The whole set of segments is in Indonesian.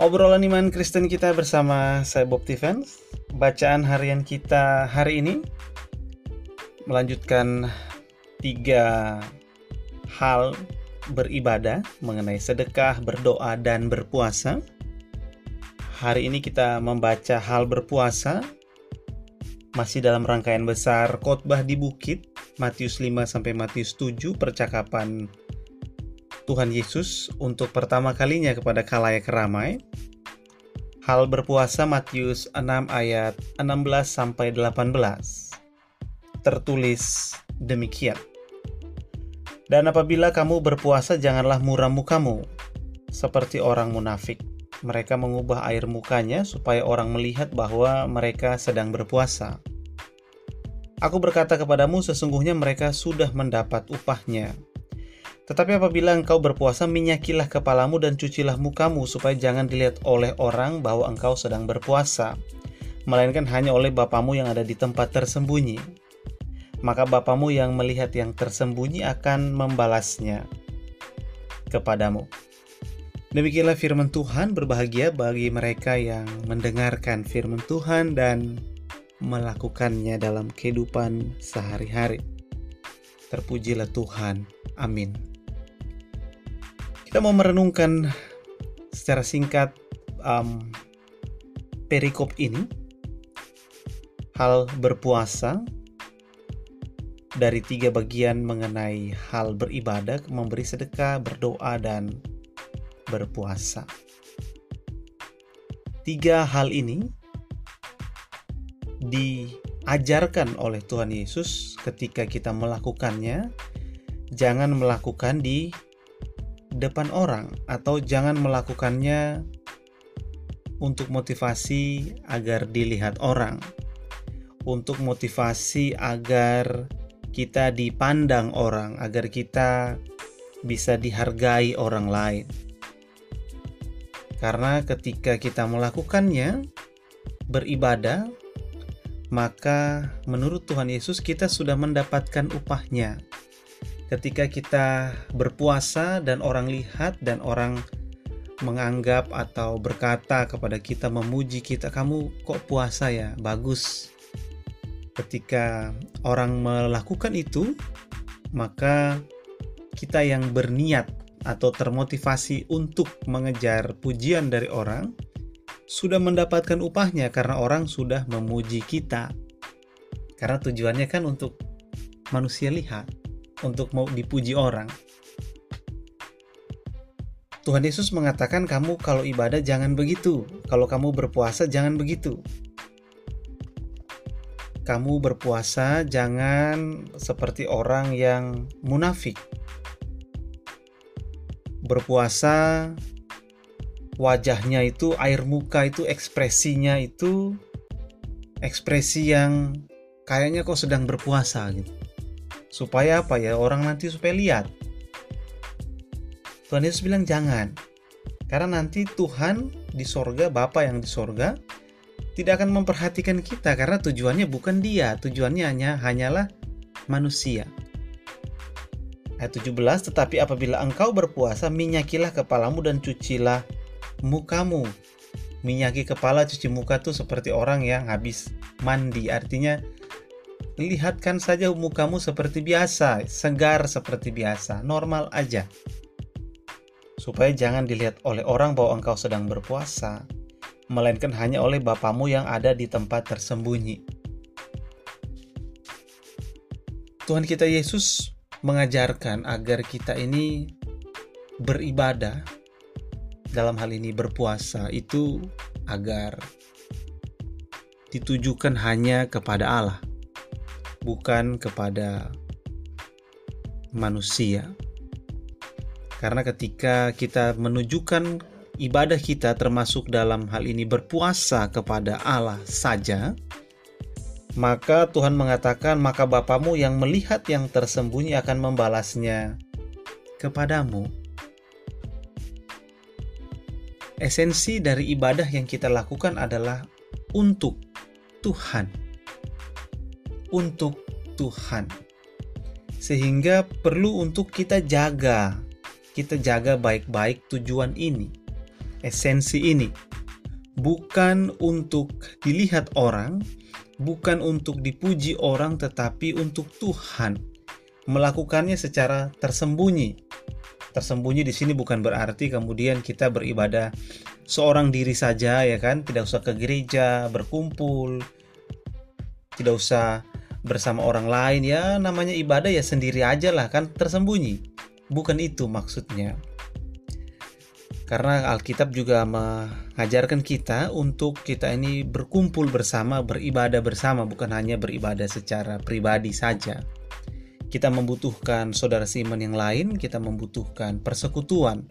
Obrolan iman Kristen kita bersama saya Bob Tivens. Bacaan harian kita hari ini melanjutkan tiga hal beribadah mengenai sedekah, berdoa, dan berpuasa. Hari ini kita membaca hal berpuasa masih dalam rangkaian besar khotbah di bukit Matius 5 sampai Matius 7 percakapan Tuhan Yesus untuk pertama kalinya kepada kalayak ramai. Hal berpuasa Matius 6 ayat 16 sampai 18. Tertulis demikian. Dan apabila kamu berpuasa janganlah muram mukamu seperti orang munafik. Mereka mengubah air mukanya supaya orang melihat bahwa mereka sedang berpuasa. Aku berkata kepadamu sesungguhnya mereka sudah mendapat upahnya. Tetapi apabila engkau berpuasa, minyakilah kepalamu dan cucilah mukamu, supaya jangan dilihat oleh orang bahwa engkau sedang berpuasa, melainkan hanya oleh Bapamu yang ada di tempat tersembunyi. Maka Bapamu yang melihat yang tersembunyi akan membalasnya kepadamu. Demikianlah firman Tuhan, berbahagia bagi mereka yang mendengarkan firman Tuhan dan melakukannya dalam kehidupan sehari-hari. Terpujilah Tuhan. Amin. Kita mau merenungkan secara singkat um, perikop ini, hal berpuasa dari tiga bagian mengenai hal beribadah, memberi sedekah, berdoa, dan berpuasa. Tiga hal ini diajarkan oleh Tuhan Yesus ketika kita melakukannya. Jangan melakukan di depan orang atau jangan melakukannya untuk motivasi agar dilihat orang. Untuk motivasi agar kita dipandang orang, agar kita bisa dihargai orang lain. Karena ketika kita melakukannya, beribadah, maka menurut Tuhan Yesus kita sudah mendapatkan upahnya ketika kita berpuasa dan orang lihat dan orang menganggap atau berkata kepada kita memuji kita kamu kok puasa ya? Bagus. Ketika orang melakukan itu maka kita yang berniat atau termotivasi untuk mengejar pujian dari orang sudah mendapatkan upahnya karena orang sudah memuji kita. Karena tujuannya kan untuk manusia lihat untuk mau dipuji orang. Tuhan Yesus mengatakan kamu kalau ibadah jangan begitu. Kalau kamu berpuasa jangan begitu. Kamu berpuasa jangan seperti orang yang munafik. Berpuasa wajahnya itu air muka itu ekspresinya itu ekspresi yang kayaknya kok sedang berpuasa gitu supaya apa ya? Orang nanti supaya lihat. Tuhan Yesus bilang jangan. Karena nanti Tuhan di sorga Bapa yang di sorga tidak akan memperhatikan kita karena tujuannya bukan dia. Tujuannya hanya hanyalah manusia. Ayat 17 tetapi apabila engkau berpuasa minyakilah kepalamu dan cucilah mukamu. Minyaki kepala cuci muka tuh seperti orang yang habis mandi. Artinya lihatkan saja mukamu seperti biasa, segar seperti biasa, normal aja. Supaya jangan dilihat oleh orang bahwa engkau sedang berpuasa, melainkan hanya oleh Bapamu yang ada di tempat tersembunyi. Tuhan kita Yesus mengajarkan agar kita ini beribadah dalam hal ini berpuasa itu agar ditujukan hanya kepada Allah bukan kepada manusia. Karena ketika kita menunjukkan ibadah kita termasuk dalam hal ini berpuasa kepada Allah saja, maka Tuhan mengatakan, maka Bapamu yang melihat yang tersembunyi akan membalasnya kepadamu. Esensi dari ibadah yang kita lakukan adalah untuk Tuhan untuk Tuhan. Sehingga perlu untuk kita jaga, kita jaga baik-baik tujuan ini. esensi ini. Bukan untuk dilihat orang, bukan untuk dipuji orang, tetapi untuk Tuhan. Melakukannya secara tersembunyi. Tersembunyi di sini bukan berarti kemudian kita beribadah seorang diri saja ya kan, tidak usah ke gereja, berkumpul, tidak usah bersama orang lain ya namanya ibadah ya sendiri aja lah kan tersembunyi bukan itu maksudnya karena Alkitab juga mengajarkan kita untuk kita ini berkumpul bersama, beribadah bersama, bukan hanya beribadah secara pribadi saja. Kita membutuhkan saudara Simon yang lain, kita membutuhkan persekutuan,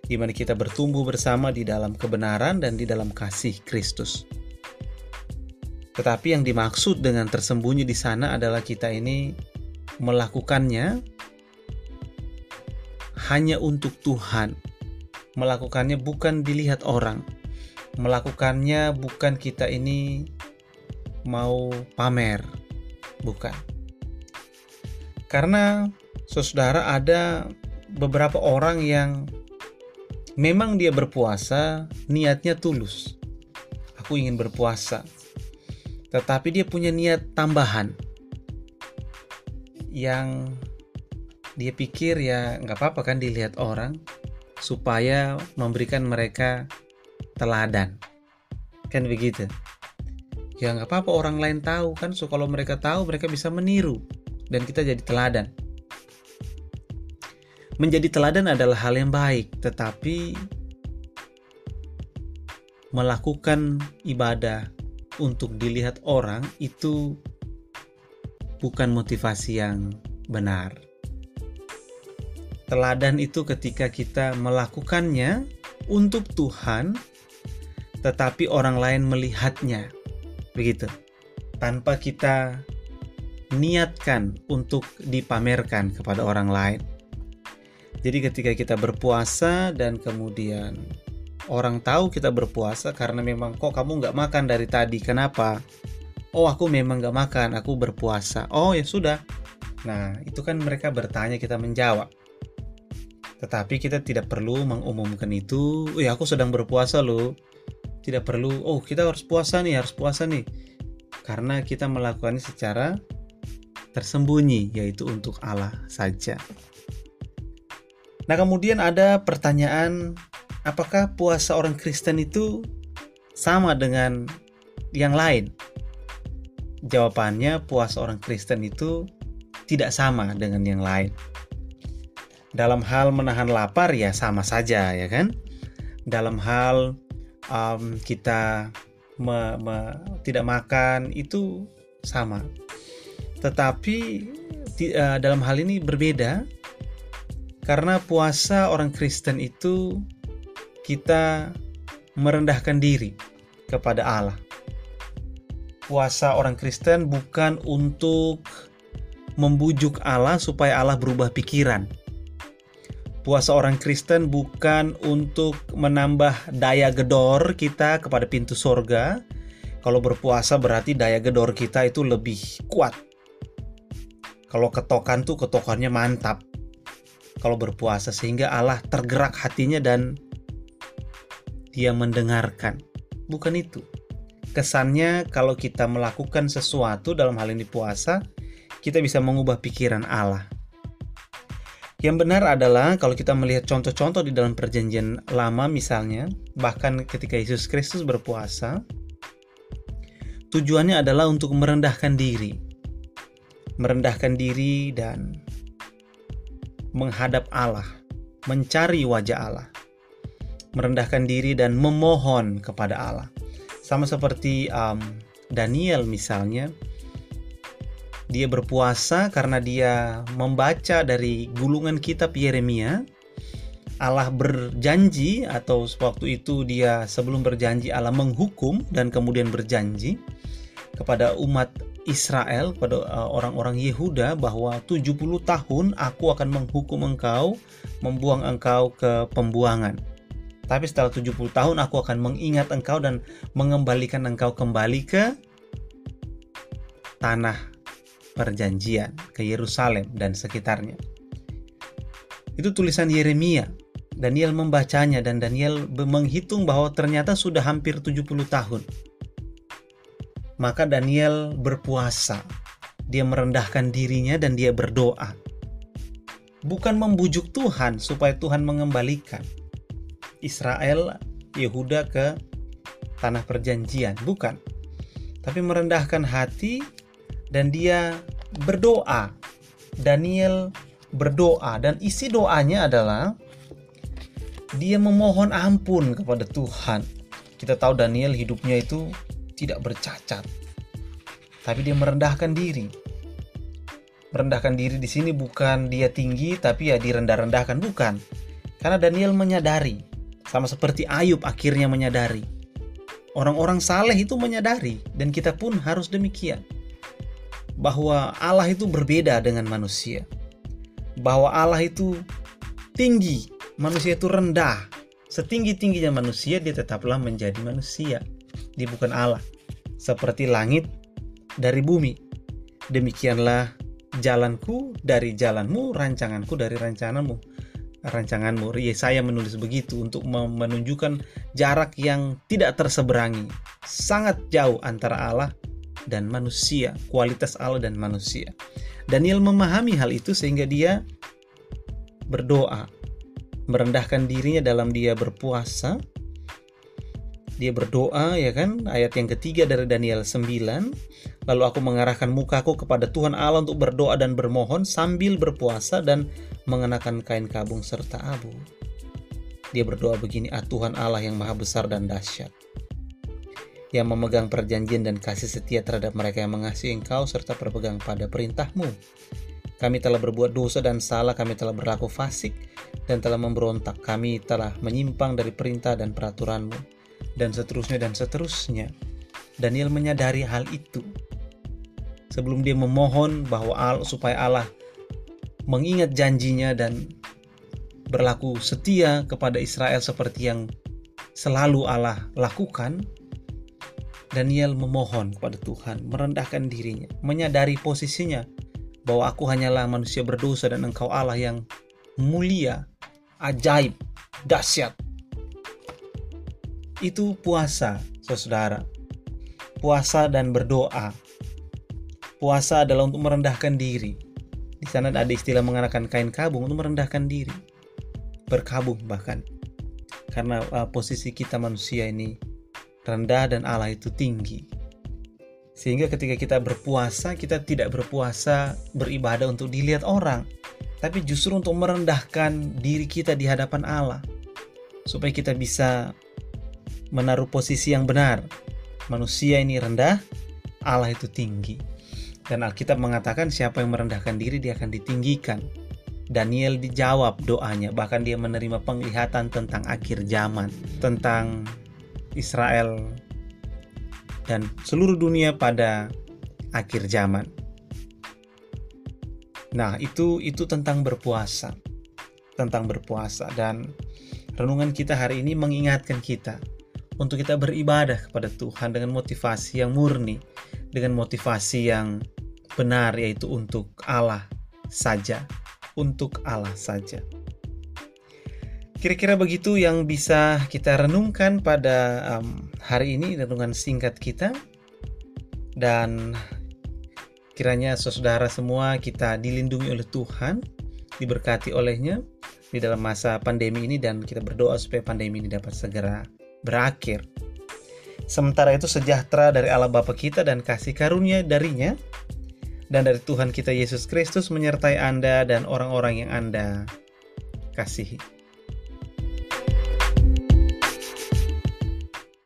di mana kita bertumbuh bersama di dalam kebenaran dan di dalam kasih Kristus. Tetapi yang dimaksud dengan tersembunyi di sana adalah kita ini melakukannya hanya untuk Tuhan, melakukannya bukan dilihat orang, melakukannya bukan kita ini mau pamer, bukan. Karena saudara ada beberapa orang yang memang dia berpuasa, niatnya tulus. Aku ingin berpuasa. Tetapi dia punya niat tambahan yang dia pikir ya nggak apa-apa kan dilihat orang supaya memberikan mereka teladan. Kan begitu. Ya nggak apa-apa orang lain tahu kan, so kalau mereka tahu mereka bisa meniru dan kita jadi teladan. Menjadi teladan adalah hal yang baik, tetapi melakukan ibadah untuk dilihat orang itu bukan motivasi yang benar. Teladan itu ketika kita melakukannya untuk Tuhan, tetapi orang lain melihatnya. Begitu. Tanpa kita niatkan untuk dipamerkan kepada orang lain. Jadi ketika kita berpuasa dan kemudian orang tahu kita berpuasa karena memang kok kamu nggak makan dari tadi, kenapa? Oh aku memang nggak makan, aku berpuasa. Oh ya sudah. Nah itu kan mereka bertanya kita menjawab. Tetapi kita tidak perlu mengumumkan itu, oh ya aku sedang berpuasa loh. Tidak perlu, oh kita harus puasa nih, harus puasa nih. Karena kita melakukannya secara tersembunyi, yaitu untuk Allah saja. Nah kemudian ada pertanyaan, apakah puasa orang Kristen itu sama dengan yang lain? Jawabannya puasa orang Kristen itu tidak sama dengan yang lain. Dalam hal menahan lapar ya sama saja ya kan. Dalam hal um, kita me, me, tidak makan itu sama. Tetapi uh, dalam hal ini berbeda karena puasa orang Kristen itu kita merendahkan diri kepada Allah. Puasa orang Kristen bukan untuk membujuk Allah supaya Allah berubah pikiran Puasa orang Kristen bukan untuk menambah daya gedor kita kepada pintu sorga. Kalau berpuasa berarti daya gedor kita itu lebih kuat. Kalau ketokan tuh ketokannya mantap. Kalau berpuasa sehingga Allah tergerak hatinya dan dia mendengarkan. Bukan itu. Kesannya kalau kita melakukan sesuatu dalam hal ini puasa, kita bisa mengubah pikiran Allah yang benar adalah kalau kita melihat contoh-contoh di dalam perjanjian lama misalnya, bahkan ketika Yesus Kristus berpuasa, tujuannya adalah untuk merendahkan diri. Merendahkan diri dan menghadap Allah, mencari wajah Allah. Merendahkan diri dan memohon kepada Allah. Sama seperti um, Daniel misalnya, dia berpuasa karena dia membaca dari gulungan kitab Yeremia. Allah berjanji atau waktu itu dia sebelum berjanji Allah menghukum dan kemudian berjanji kepada umat Israel kepada uh, orang-orang Yehuda bahwa 70 tahun aku akan menghukum engkau membuang engkau ke pembuangan. Tapi setelah 70 tahun aku akan mengingat engkau dan mengembalikan engkau kembali ke tanah perjanjian ke Yerusalem dan sekitarnya. Itu tulisan Yeremia. Daniel membacanya dan Daniel menghitung bahwa ternyata sudah hampir 70 tahun. Maka Daniel berpuasa. Dia merendahkan dirinya dan dia berdoa. Bukan membujuk Tuhan supaya Tuhan mengembalikan Israel, Yehuda ke tanah perjanjian, bukan. Tapi merendahkan hati dan dia berdoa. Daniel berdoa dan isi doanya adalah dia memohon ampun kepada Tuhan. Kita tahu Daniel hidupnya itu tidak bercacat. Tapi dia merendahkan diri. Merendahkan diri di sini bukan dia tinggi tapi ya direndah-rendahkan bukan. Karena Daniel menyadari sama seperti Ayub akhirnya menyadari. Orang-orang saleh itu menyadari dan kita pun harus demikian. Bahwa Allah itu berbeda dengan manusia. Bahwa Allah itu tinggi manusia itu rendah. Setinggi-tingginya manusia, dia tetaplah menjadi manusia. Dia bukan Allah. Seperti langit dari bumi. Demikianlah jalanku dari jalanmu, rancanganku dari rancanganmu. Rancanganmu. Saya menulis begitu untuk menunjukkan jarak yang tidak terseberangi. Sangat jauh antara Allah dan manusia. Kualitas Allah dan manusia. Daniel memahami hal itu sehingga dia berdoa merendahkan dirinya dalam dia berpuasa. Dia berdoa ya kan, ayat yang ketiga dari Daniel 9. Lalu aku mengarahkan mukaku kepada Tuhan Allah untuk berdoa dan bermohon sambil berpuasa dan mengenakan kain kabung serta abu. Dia berdoa begini, ah Tuhan Allah yang maha besar dan dahsyat yang memegang perjanjian dan kasih setia terhadap mereka yang mengasihi engkau serta berpegang pada perintahmu. Kami telah berbuat dosa dan salah, kami telah berlaku fasik, dan telah memberontak. Kami telah menyimpang dari perintah dan peraturanmu, dan seterusnya dan seterusnya. Daniel menyadari hal itu. Sebelum dia memohon bahwa Allah, supaya Allah mengingat janjinya dan berlaku setia kepada Israel seperti yang selalu Allah lakukan, Daniel memohon kepada Tuhan, merendahkan dirinya, menyadari posisinya bahwa aku hanyalah manusia berdosa dan engkau Allah yang mulia, ajaib, dahsyat. Itu puasa, saudara. Puasa dan berdoa. Puasa adalah untuk merendahkan diri. Di sana ada istilah mengenakan kain kabung untuk merendahkan diri. Berkabung bahkan. Karena uh, posisi kita manusia ini rendah dan Allah itu tinggi. Sehingga ketika kita berpuasa, kita tidak berpuasa beribadah untuk dilihat orang, tapi justru untuk merendahkan diri kita di hadapan Allah, supaya kita bisa menaruh posisi yang benar. Manusia ini rendah, Allah itu tinggi. Dan Alkitab mengatakan siapa yang merendahkan diri dia akan ditinggikan. Daniel dijawab doanya, bahkan dia menerima penglihatan tentang akhir zaman, tentang Israel dan seluruh dunia pada akhir zaman. Nah, itu itu tentang berpuasa. Tentang berpuasa dan renungan kita hari ini mengingatkan kita untuk kita beribadah kepada Tuhan dengan motivasi yang murni, dengan motivasi yang benar yaitu untuk Allah saja, untuk Allah saja. Kira-kira begitu yang bisa kita renungkan pada um, hari ini renungan singkat kita dan kiranya saudara semua kita dilindungi oleh Tuhan, diberkati olehnya di dalam masa pandemi ini dan kita berdoa supaya pandemi ini dapat segera berakhir. Sementara itu sejahtera dari Allah Bapa kita dan kasih karunia darinya dan dari Tuhan kita Yesus Kristus menyertai Anda dan orang-orang yang Anda kasihi.